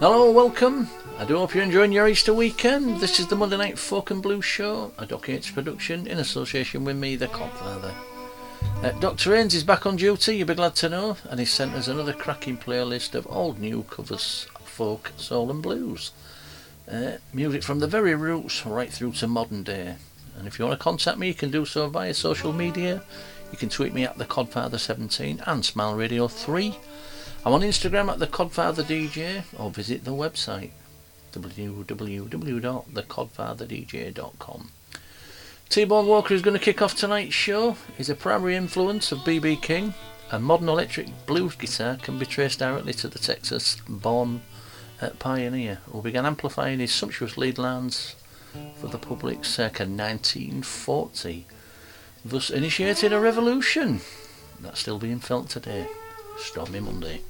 Hello, welcome. I do hope you're enjoying your Easter weekend. This is the Monday Night Folk and Blues Show, a Doc Yates production in association with me, the Codfather. Uh, Dr. Haynes is back on duty, you'll be glad to know, and he's sent us another cracking playlist of old new covers, folk, soul and blues. Uh, music from the very roots right through to modern day. And if you want to contact me, you can do so via social media. You can tweet me at the Codfather17 and Smile Radio 3. I'm on Instagram at the Codfather DJ or visit the website www.thecodfatherdj.com. T-Bone Walker is going to kick off tonight's show. He's a primary influence of B.B. King, A modern electric blues guitar can be traced directly to the Texas born uh, pioneer who began amplifying his sumptuous lead lines for the public circa 1940, thus initiating a revolution that's still being felt today. Stormy Monday.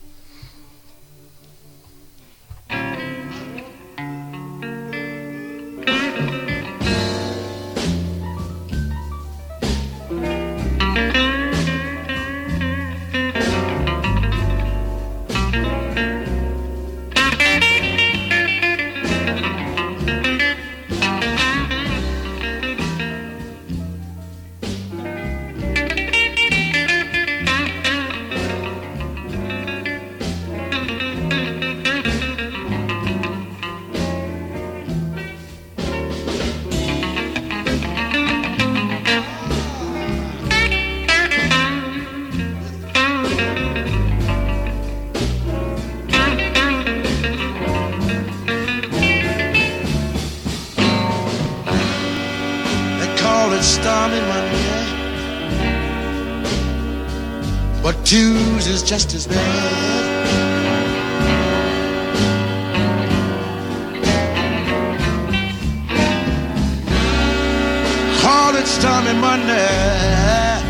It stormy Monday, but Tuesday's just as bad. Call it stormy Monday,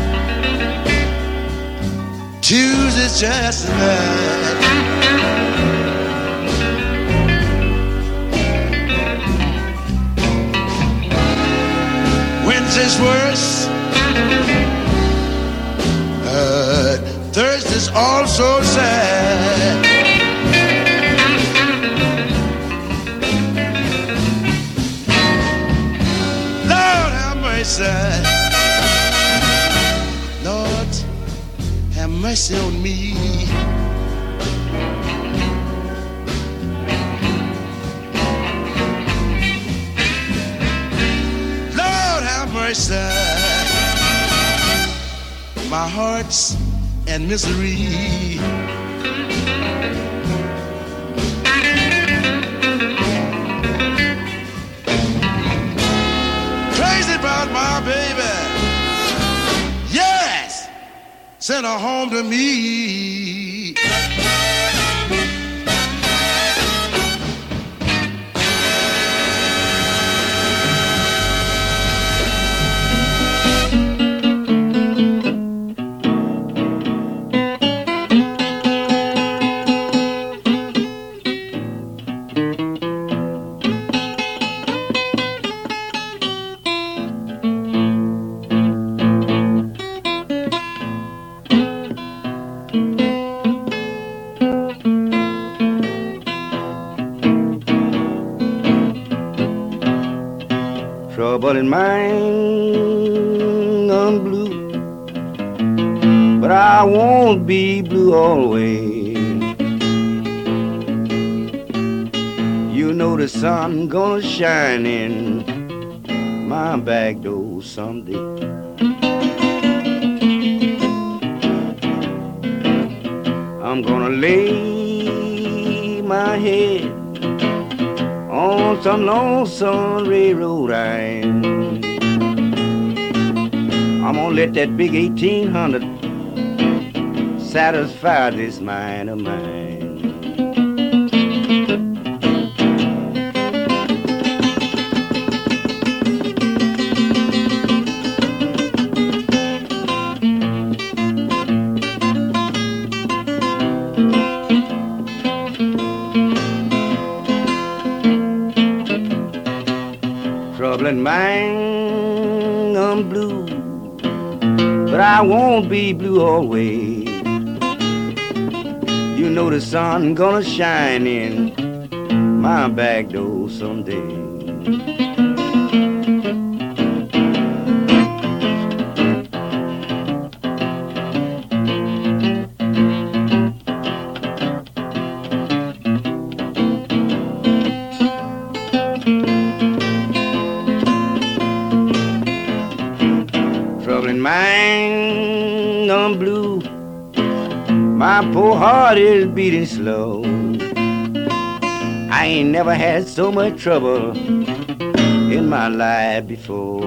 Tuesday's just as bad. Wednesday's worse. Uh, Thursday's also sad. Lord have mercy. Lord have mercy on me. My heart's in misery. Crazy about my baby. Yes, send her home to me. In mind, I'm blue, but I won't be blue always. You know the sun gonna shine in my back door someday. I'm gonna lay my head on some lonesome railroad line. I'm gonna let that big 1800 satisfy this mind of mine. Blue always. You know the sun gonna shine in my back door someday. Had so much trouble in my life before.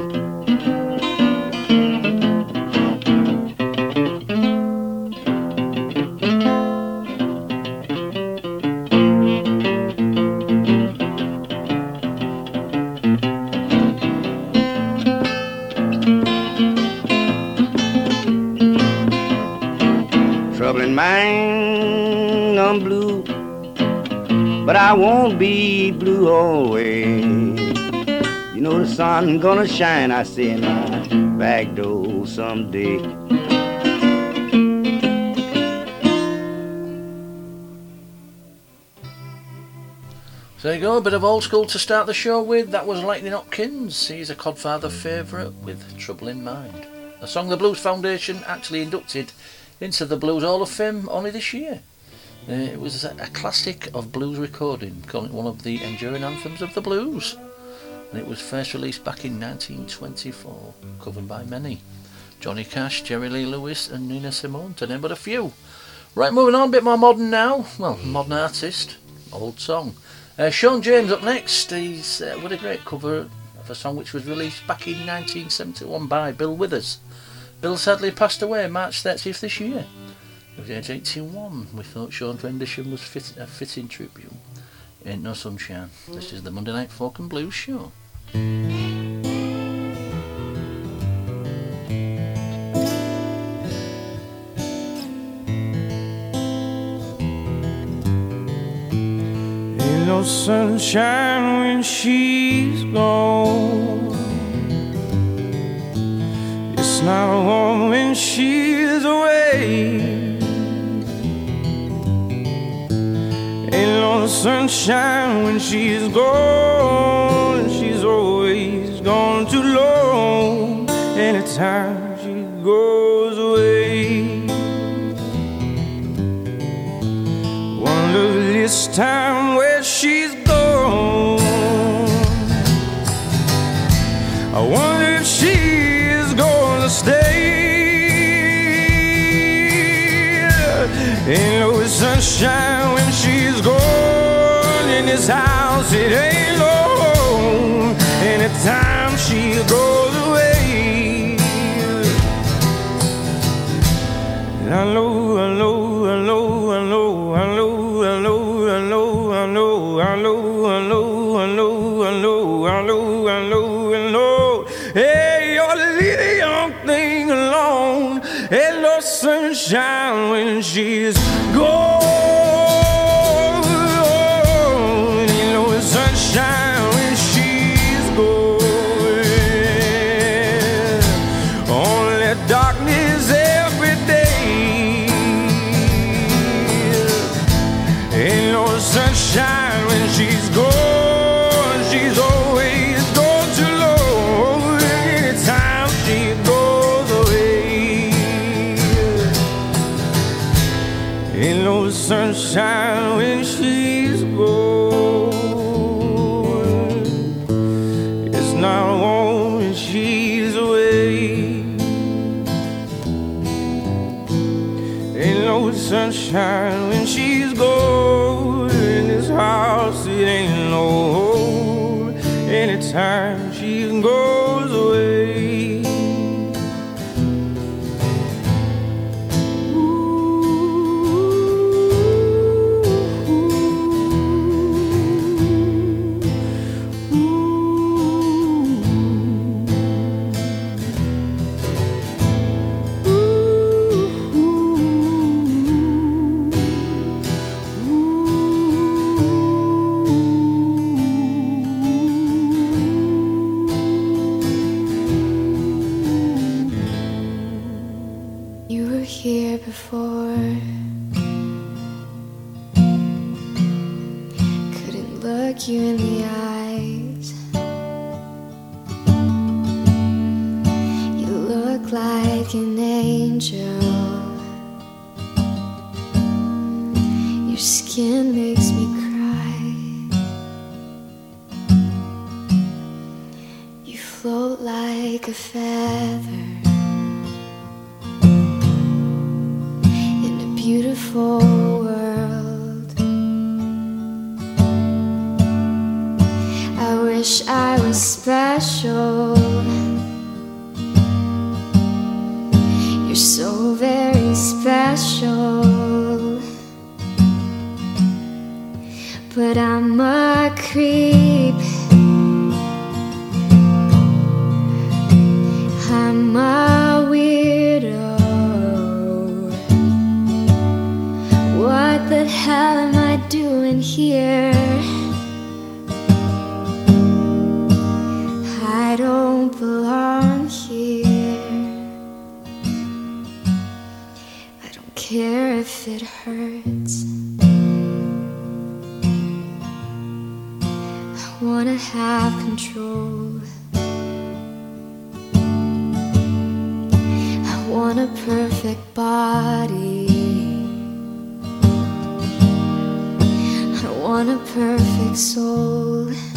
Troubling mind but I won't be blue always. You know the sun gonna shine, I see in my back door someday. So there you go, a bit of old school to start the show with. That was Lightning Hopkins. He's a Codfather favourite with Trouble in Mind. A song the Blues Foundation actually inducted into the Blues Hall of Fame only this year. Uh, it was a, classic of blues recording, calling it one of the enduring anthems of the blues. And it was first released back in 1924, covered by many. Johnny Cash, Jerry Lee Lewis and Nina Simone, to name but a few. Right, moving on, a bit more modern now. Well, modern artist, old song. Uh, Sean James up next. He's uh, a great cover of a song which was released back in 1971 by Bill Withers. Bill sadly passed away March 30th this year. He was age 81. We thought Sean's rendition was fit, a fitting tribute. Ain't no sunshine. This is the Monday Night Folk and Blues show. No sunshine when she's gone. It's not warm when she's sunshine when she's gone. She's always gone too long. Anytime she goes away. Wonder this time know, I know, I know, I know, I know, I know, I know, I know. Hey, you're leave young thing alone. No sunshine when she's sunshine when she's gone. In this house, it ain't no home. Anytime care if it hurts. I wanna have control. I want a perfect body. I want a perfect soul.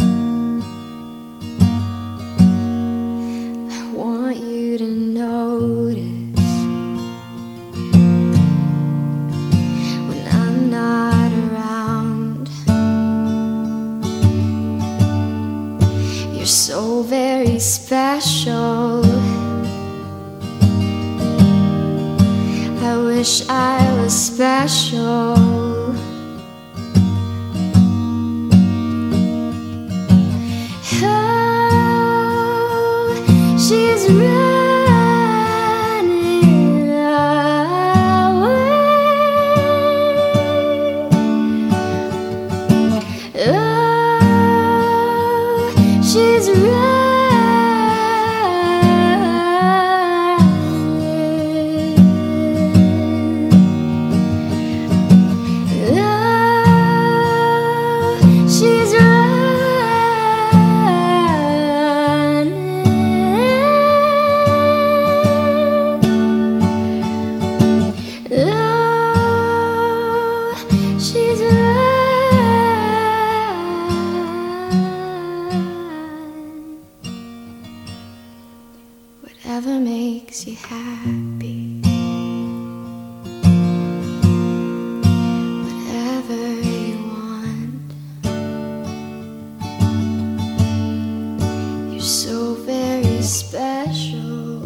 Special.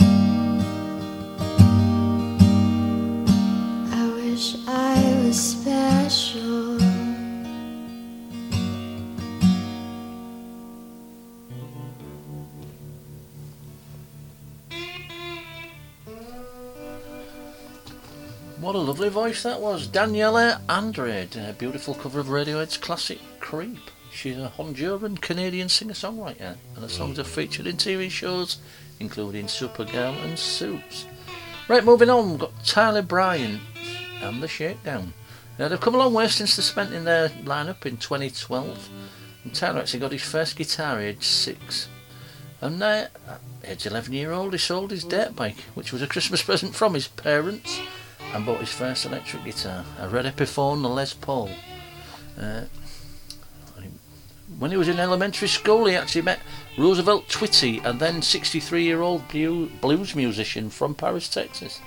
I wish I was special. What a lovely voice that was. Daniela Andrade, a beautiful cover of Radiohead's classic Creep. She's a Honduran Canadian singer songwriter, and her songs are featured in TV shows including Supergirl and Suits. Right, moving on, we've got Tyler Bryant and The Shakedown. Now, they've come a long way since they spent in their lineup in 2012. And Tyler actually got his first guitar aged six. And at age 11 year old, he sold his dirt bike, which was a Christmas present from his parents, and bought his first electric guitar, a Red Epiphone, a Les Paul. Uh, when he was in elementary school, he actually met Roosevelt Twitty, and then 63 year old blues musician from Paris, Texas.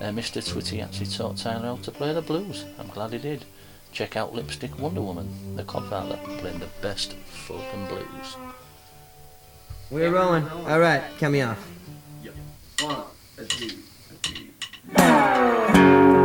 Uh, Mr. Twitty actually taught Tyler how to play the blues. I'm glad he did. Check out Lipstick Wonder Woman, the Codfather, playing the best folk and blues. We're rolling. All right, cut me off. Skip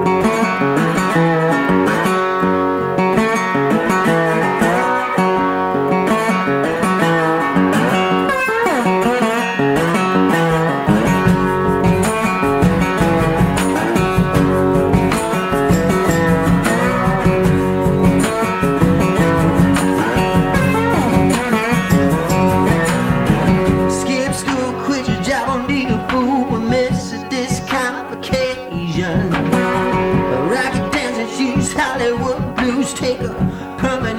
occasion. Rocket dancing shoes, Hollywood blues, take a permanent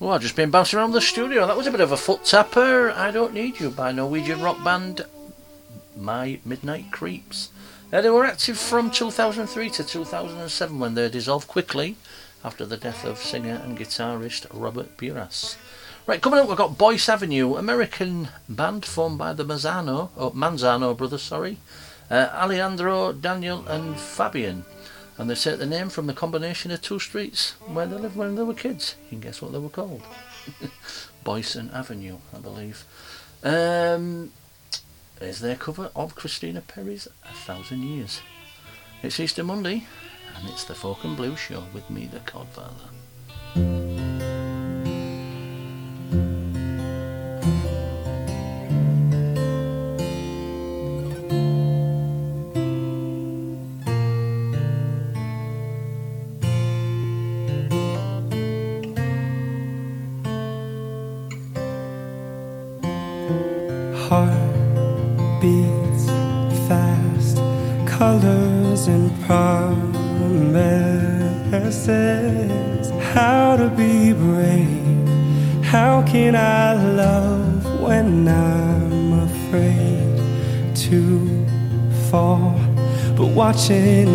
Well, I've just been bouncing around the studio. That was a bit of a foot tapper. I Don't Need You by Norwegian rock band My Midnight Creeps. They were active from 2003 to 2007 when they dissolved quickly after the death of singer and guitarist Robert Buras. Right, coming up, we've got Boyce Avenue, American band formed by the Manzano, or Manzano brothers, sorry, uh, Alejandro, Daniel, and Fabian. And they take the name from the combination of two streets where they lived when they were kids. You can guess what they were called. Boyson Avenue, I believe. Um, is their cover of Christina Perri's A Thousand Years. It's Easter Monday, and it's the Folk and Blues Show with me, the Codfather. But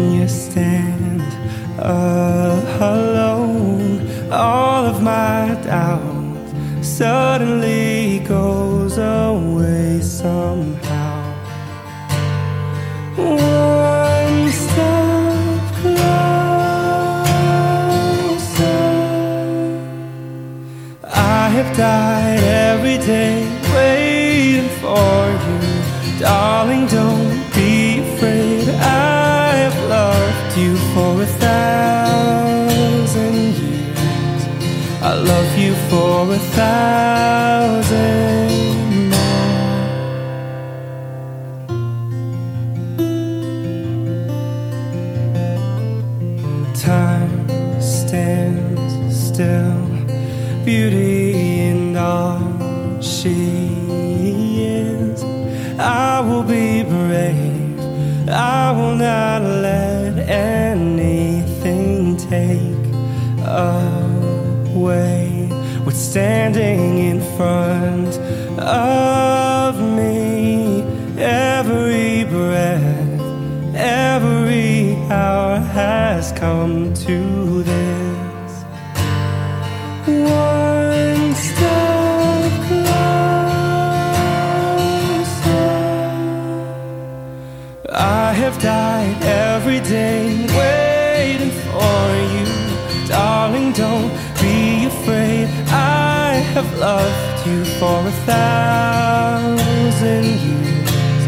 for a thousand years.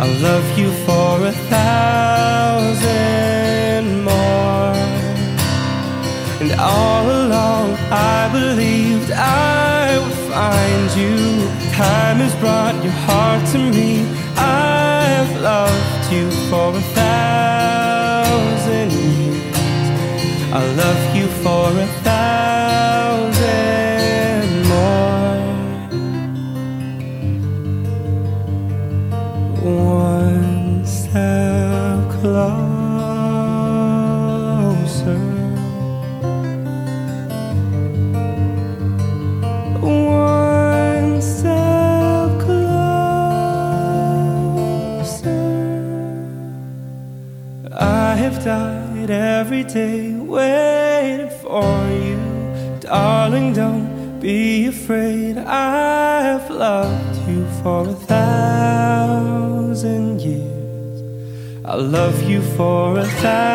I'll love you for a thousand for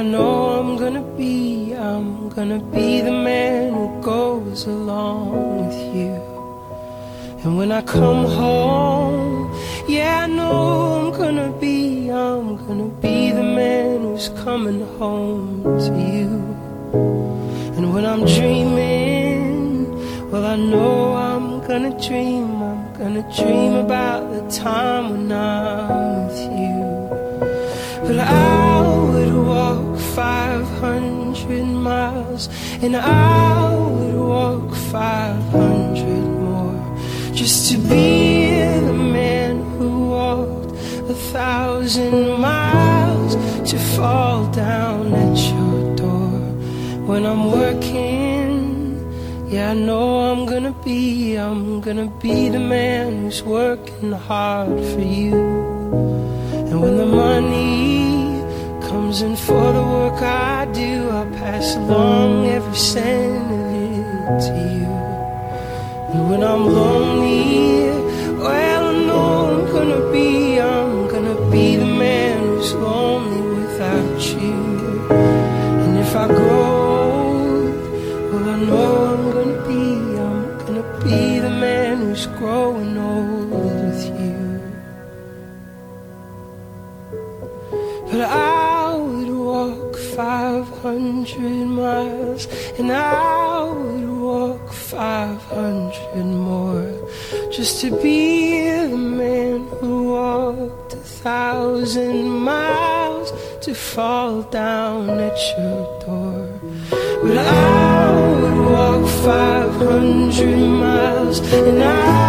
I know I'm gonna be, I'm gonna be the man who goes along with you. And when I come home, yeah, I know I'm gonna be, I'm gonna be the man who's coming home to you. And when I'm dreaming, well, I know I'm gonna dream, I'm gonna dream about the time when I'm with you. But I would walk 500 miles, and I would walk 500 more just to be the man who walked a thousand miles to fall down at your door when I'm working. Yeah, I know I'm gonna be, I'm gonna be the man who's working hard for you. And when the money comes in for the work I do, I'll pass along every cent of it to you. And when I'm lonely, well, I know I'm gonna be, I'm gonna be the man who's lonely without you. And if I grow old, well, I know I'm gonna be, I'm gonna be the man who's growing old 500 miles, and I would walk 500 more just to be the man who walked a thousand miles to fall down at your door. But I would walk 500 miles, and I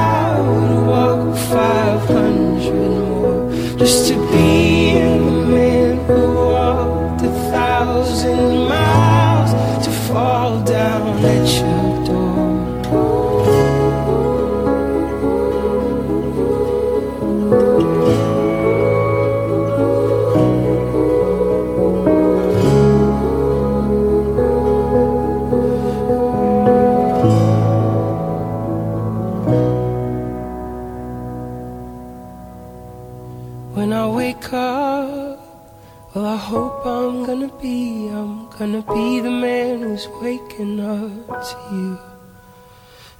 Gonna be the man who's waking up to you.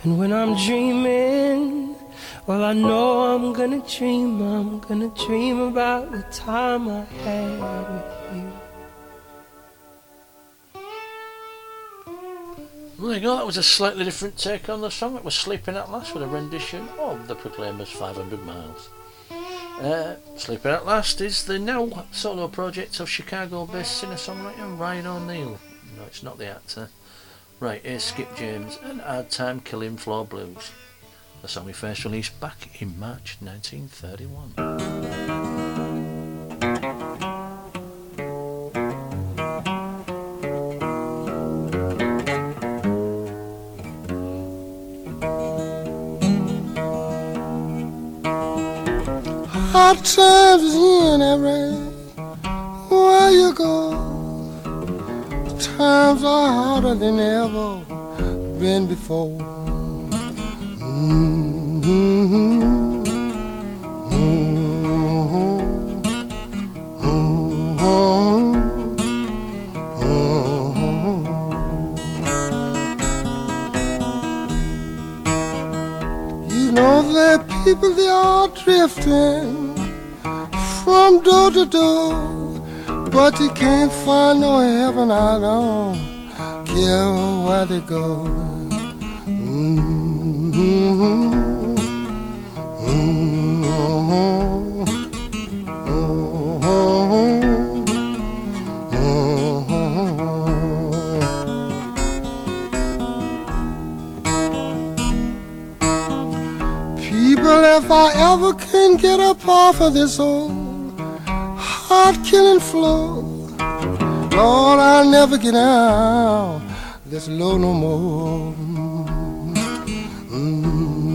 And when I'm dreaming, well, I know I'm gonna dream, I'm gonna dream about the time I had with you. Oh there you go. That was a slightly different take on the song. It was Sleeping at Last with a rendition of the Proclaimers 500 Miles. Uh, Sleeping at Last is the now solo project of Chicago based singer songwriter Ryan O'Neal. No, it's not the actor. Right, here's Skip James and Hard Time Killing Floor Blues. The song we first released back in March 1931. Hard times in every where you go. Times are harder than ever been before. You know are people they are drifting from door to door, but you can't find no heaven. I don't care where they go. People, if I ever can get up off of this old heart killing flow. Lord, I'll never get out this low no more. Mm-hmm.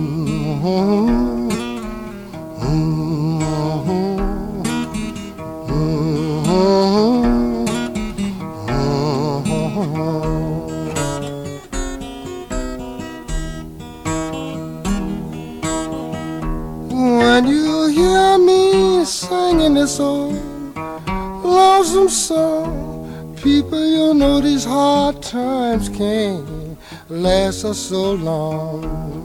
When you hear me singing this song old lonesome song, people, you know these hard times can't last us so long.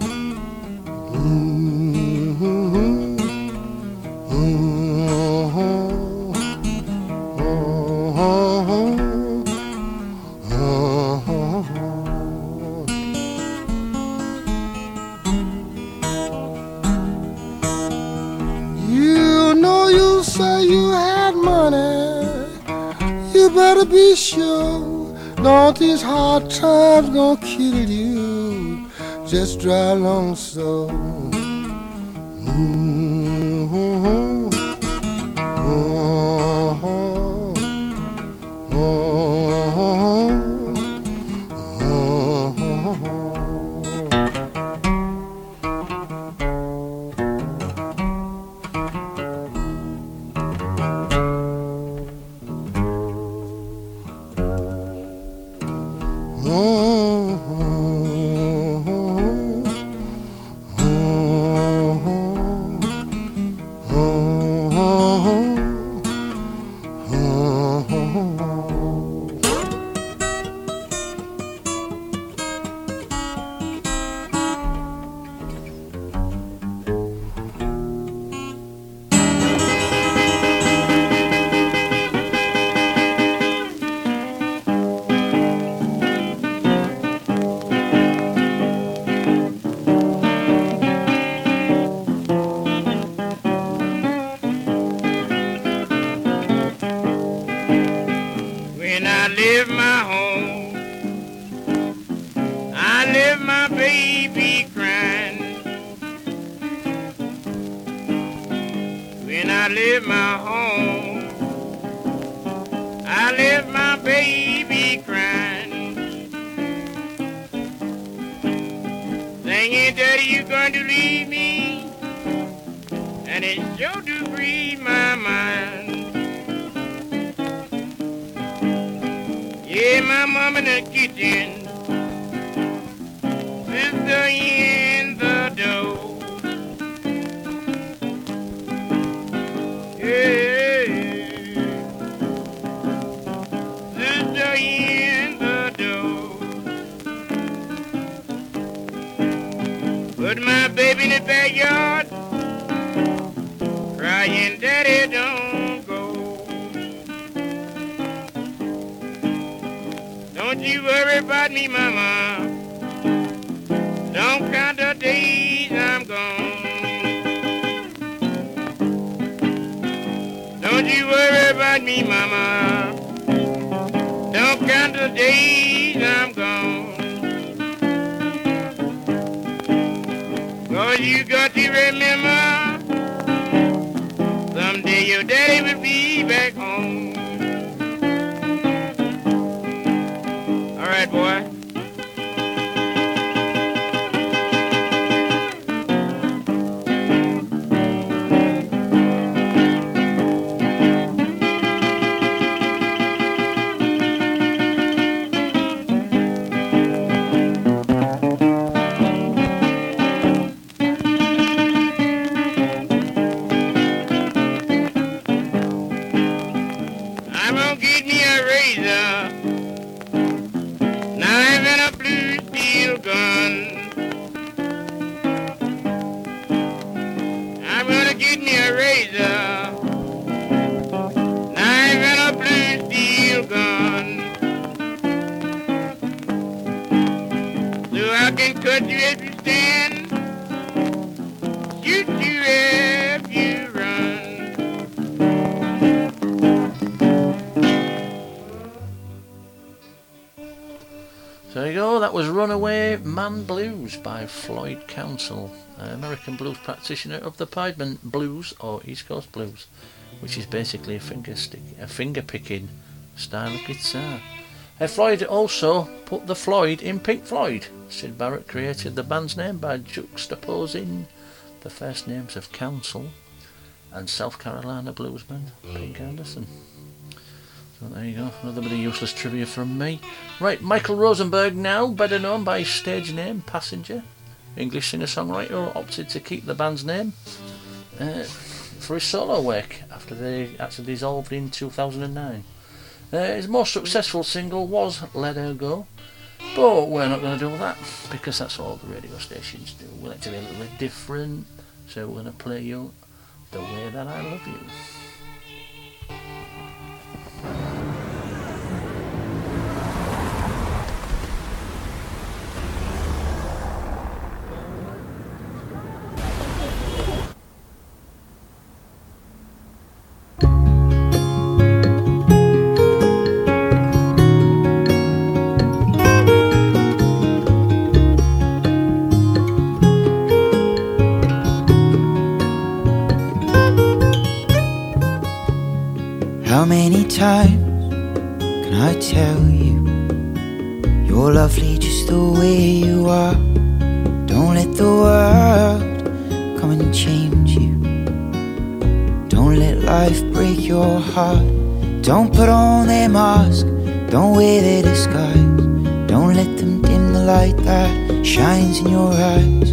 Don't these hard times gonna kill you? Just drive along so. Mhm. In the backyard, crying, Daddy, don't go. Don't you worry about me, mama. Don't count the days I'm gone. Don't you worry about me, mama. Don't count the days I'm Blues by Floyd Council, an American blues practitioner of the Piedmont Blues or East Coast Blues, which is basically a finger stick, a finger picking style of guitar. Uh, Floyd also put the Floyd in Pink Floyd. Syd Barrett created the band's name by juxtaposing the first names of Council and South Carolina bluesman Pink Anderson. So there you go, another bit of useless trivia from me. Right, Michael Rosenberg now, better known by his stage name Passenger, English singer-songwriter opted to keep the band's name. uh, for his solo work after they actually dissolved in 2009. Uh, his most successful single was Let Her Go, but we're not going to do that because that's all the radio stations do. We like to be a little bit different, so we're going to play you The Way That I Love You. Tell you you're lovely just the way you are? Don't let the world come and change you. Don't let life break your heart. Don't put on their mask. Don't wear their disguise. Don't let them dim the light that shines in your eyes.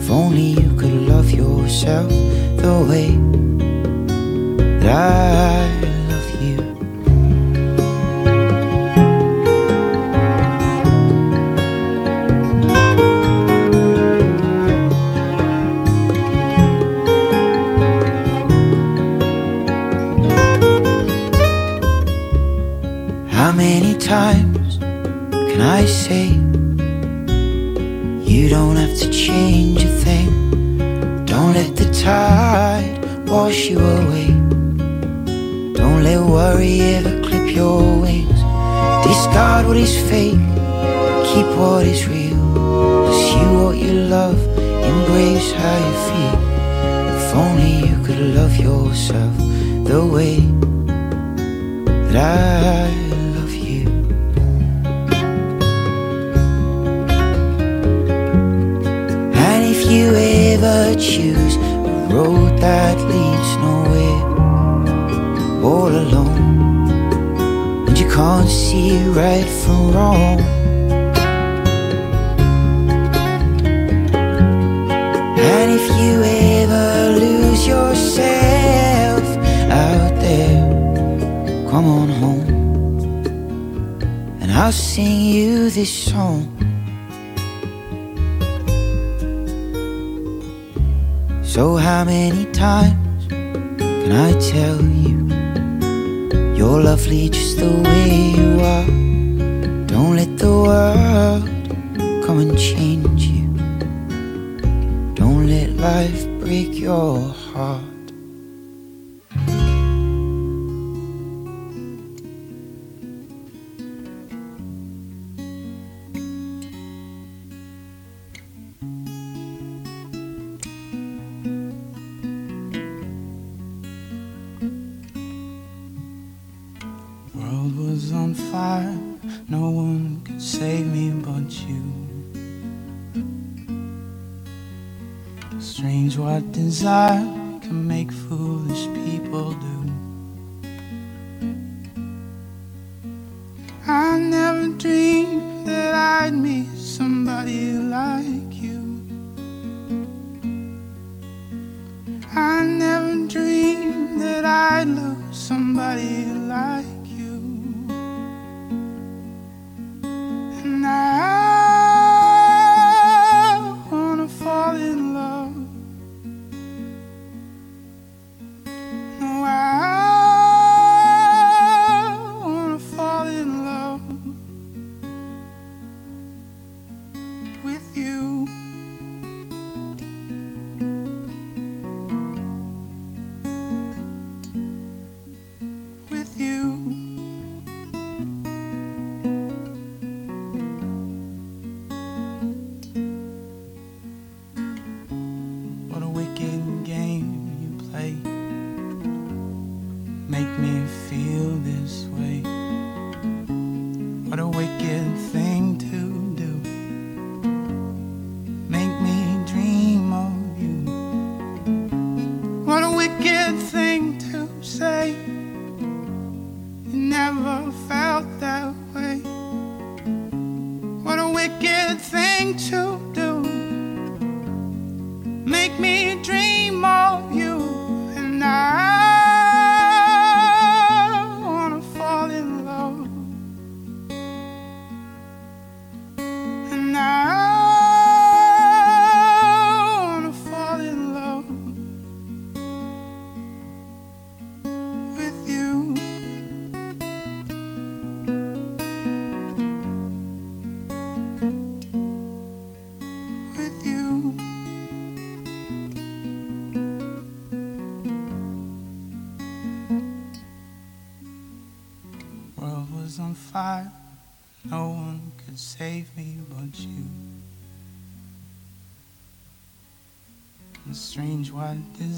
If only you could love yourself the way that I World was on fire, no one could save me but you. Strange what desire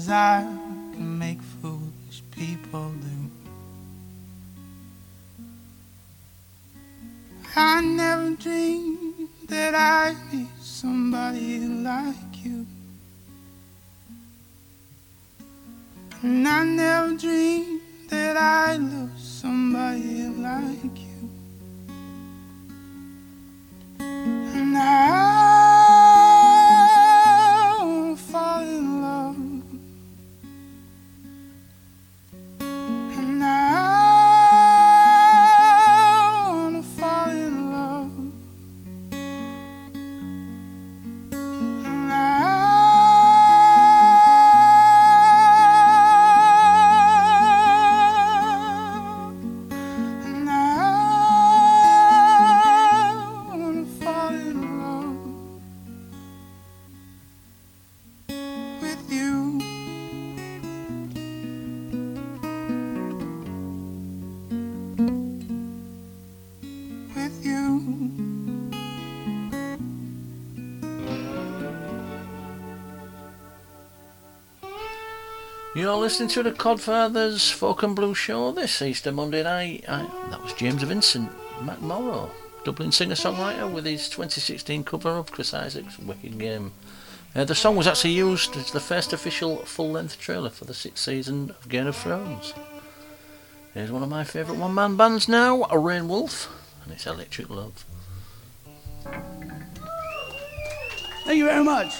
desire. You're listening to the Codfathers and Blue Show this Easter Monday night. I, that was James Vincent McMorrow, Dublin singer-songwriter, with his 2016 cover of Chris Isaak's Wicked Game. Uh, the song was actually used as the first official full-length trailer for the sixth season of Game of Thrones. Here's one of my favourite one-man bands now, a Reignwolf, and it's Electric Love. Thank you very much.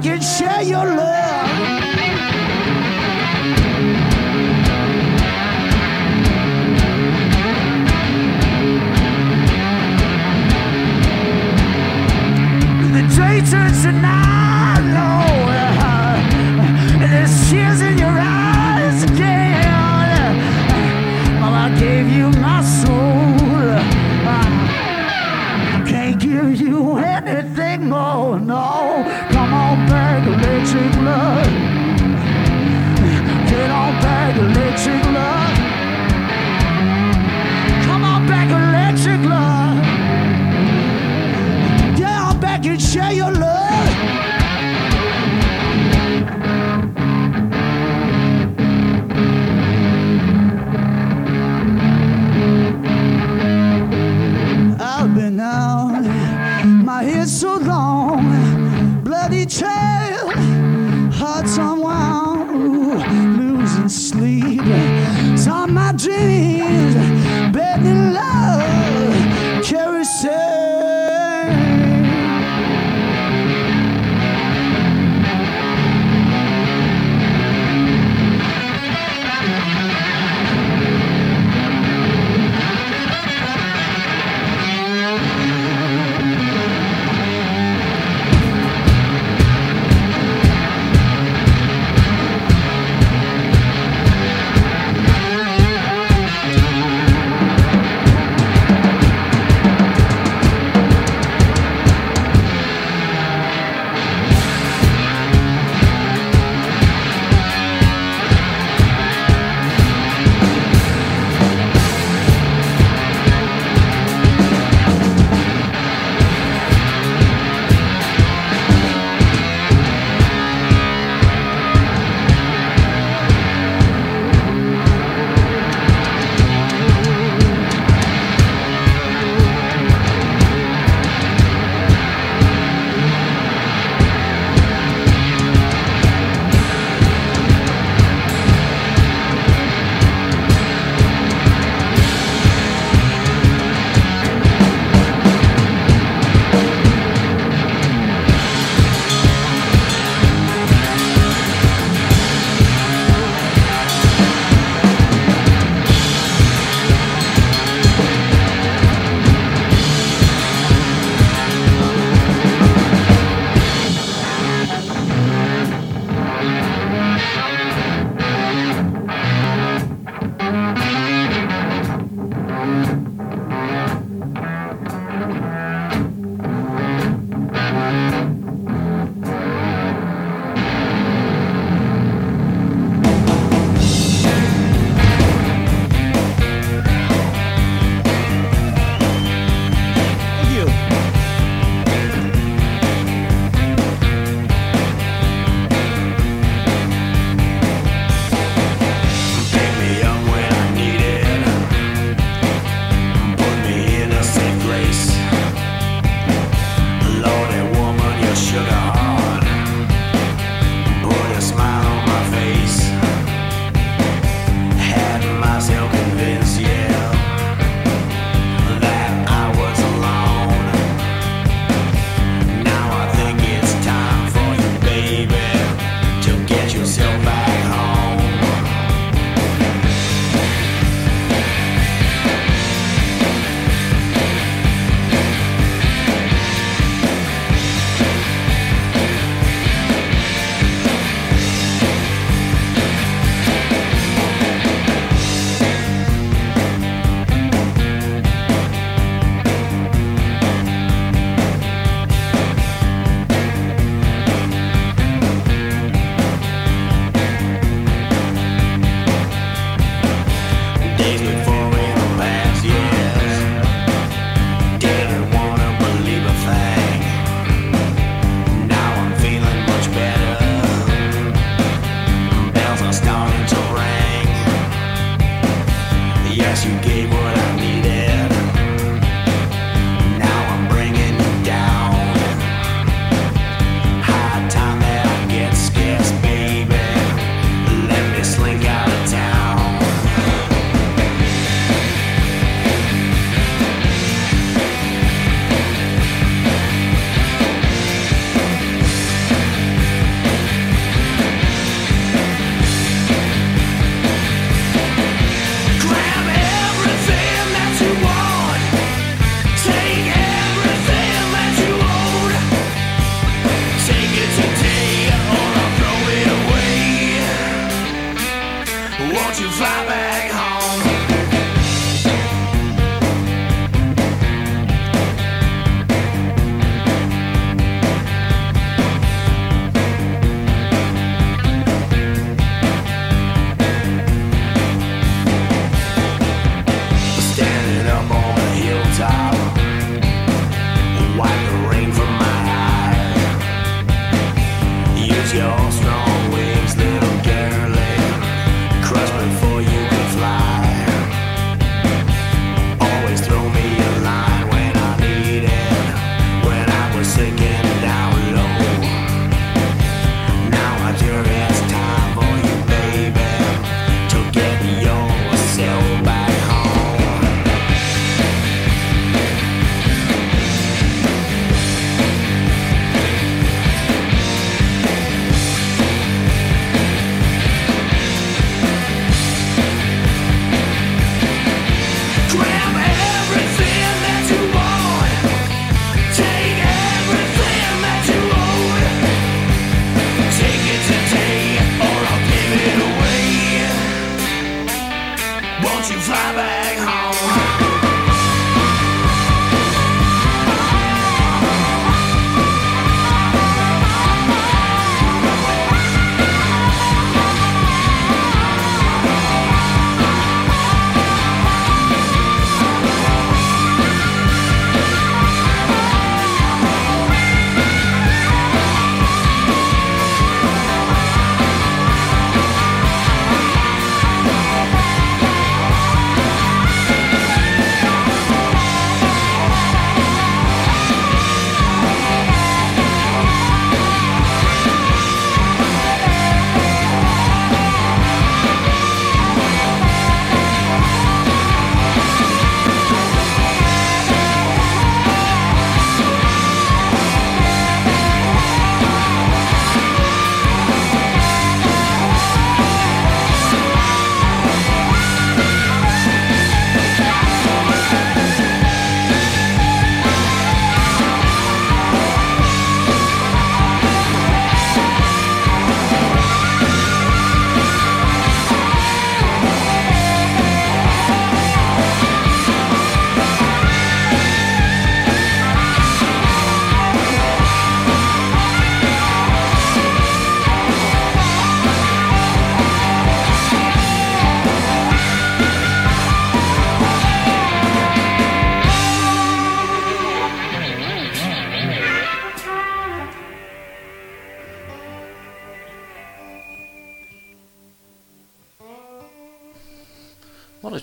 get shit.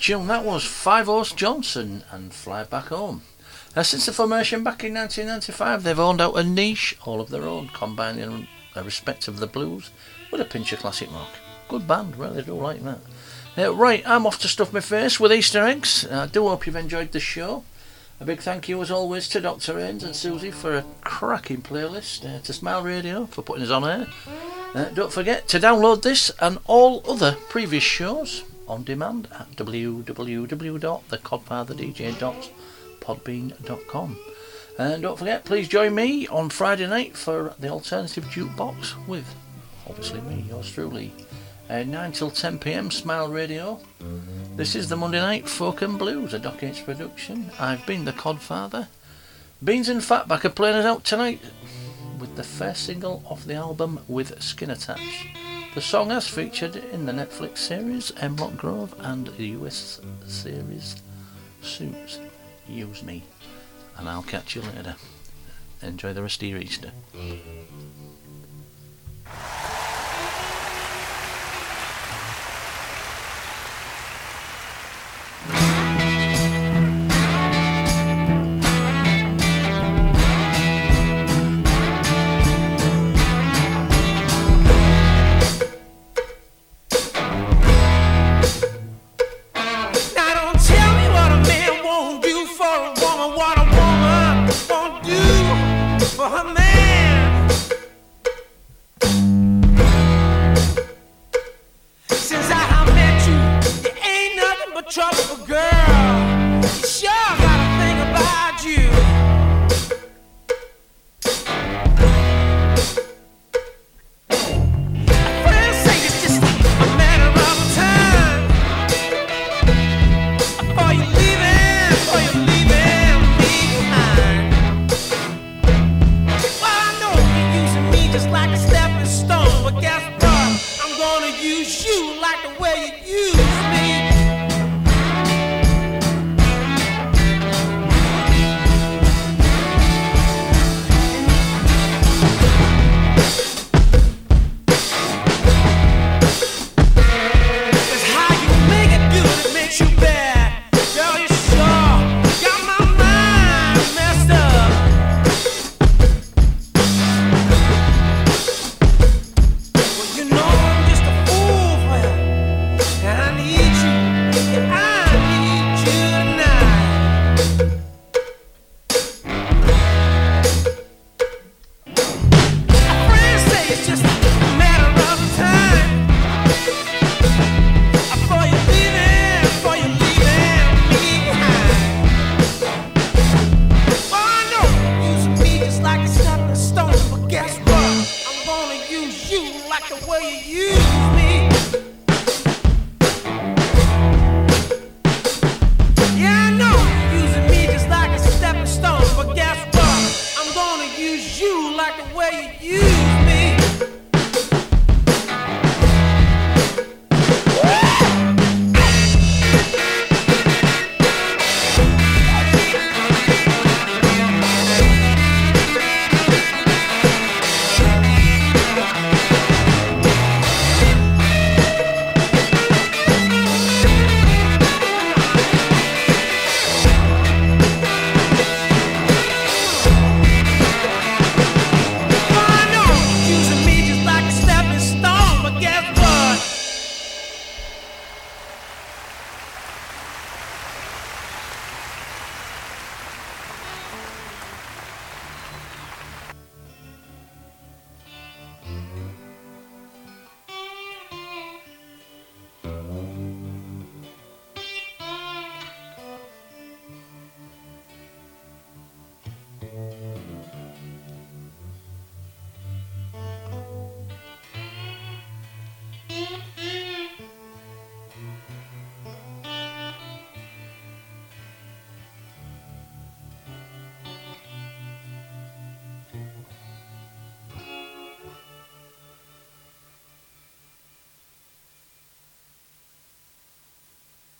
A tune that was Five Horse Johnson and Fly Back Home. Uh, since the formation back in 1995, they've owned out a niche all of their own, combining a respect of the blues with a pinch of classic rock. Good band, really do like that. Uh, right, I'm off to stuff my face with Easter eggs. I do hope you've enjoyed the show. A big thank you as always to Dr. Haynes and Susie for a cracking playlist, uh, to Smile Radio for putting us on air. Uh, don't forget to download this and all other previous shows on demand at www.thecodfatherdj.podbean.com. And don't forget, please join me on Friday night for the Alternative Jukebox with, obviously, me, yours truly. Uh, 9 till 10 pm, Smile Radio. This is the Monday Night Folk and Blues, a Doc H production. I've been the Codfather. Beans and Fatback are playing us out tonight with the first single off the album with Skin Attached. The song has featured in the Netflix series Hemlock Grove and the US series Suits. Use Me. And I'll catch you later. Enjoy the rest of your Easter.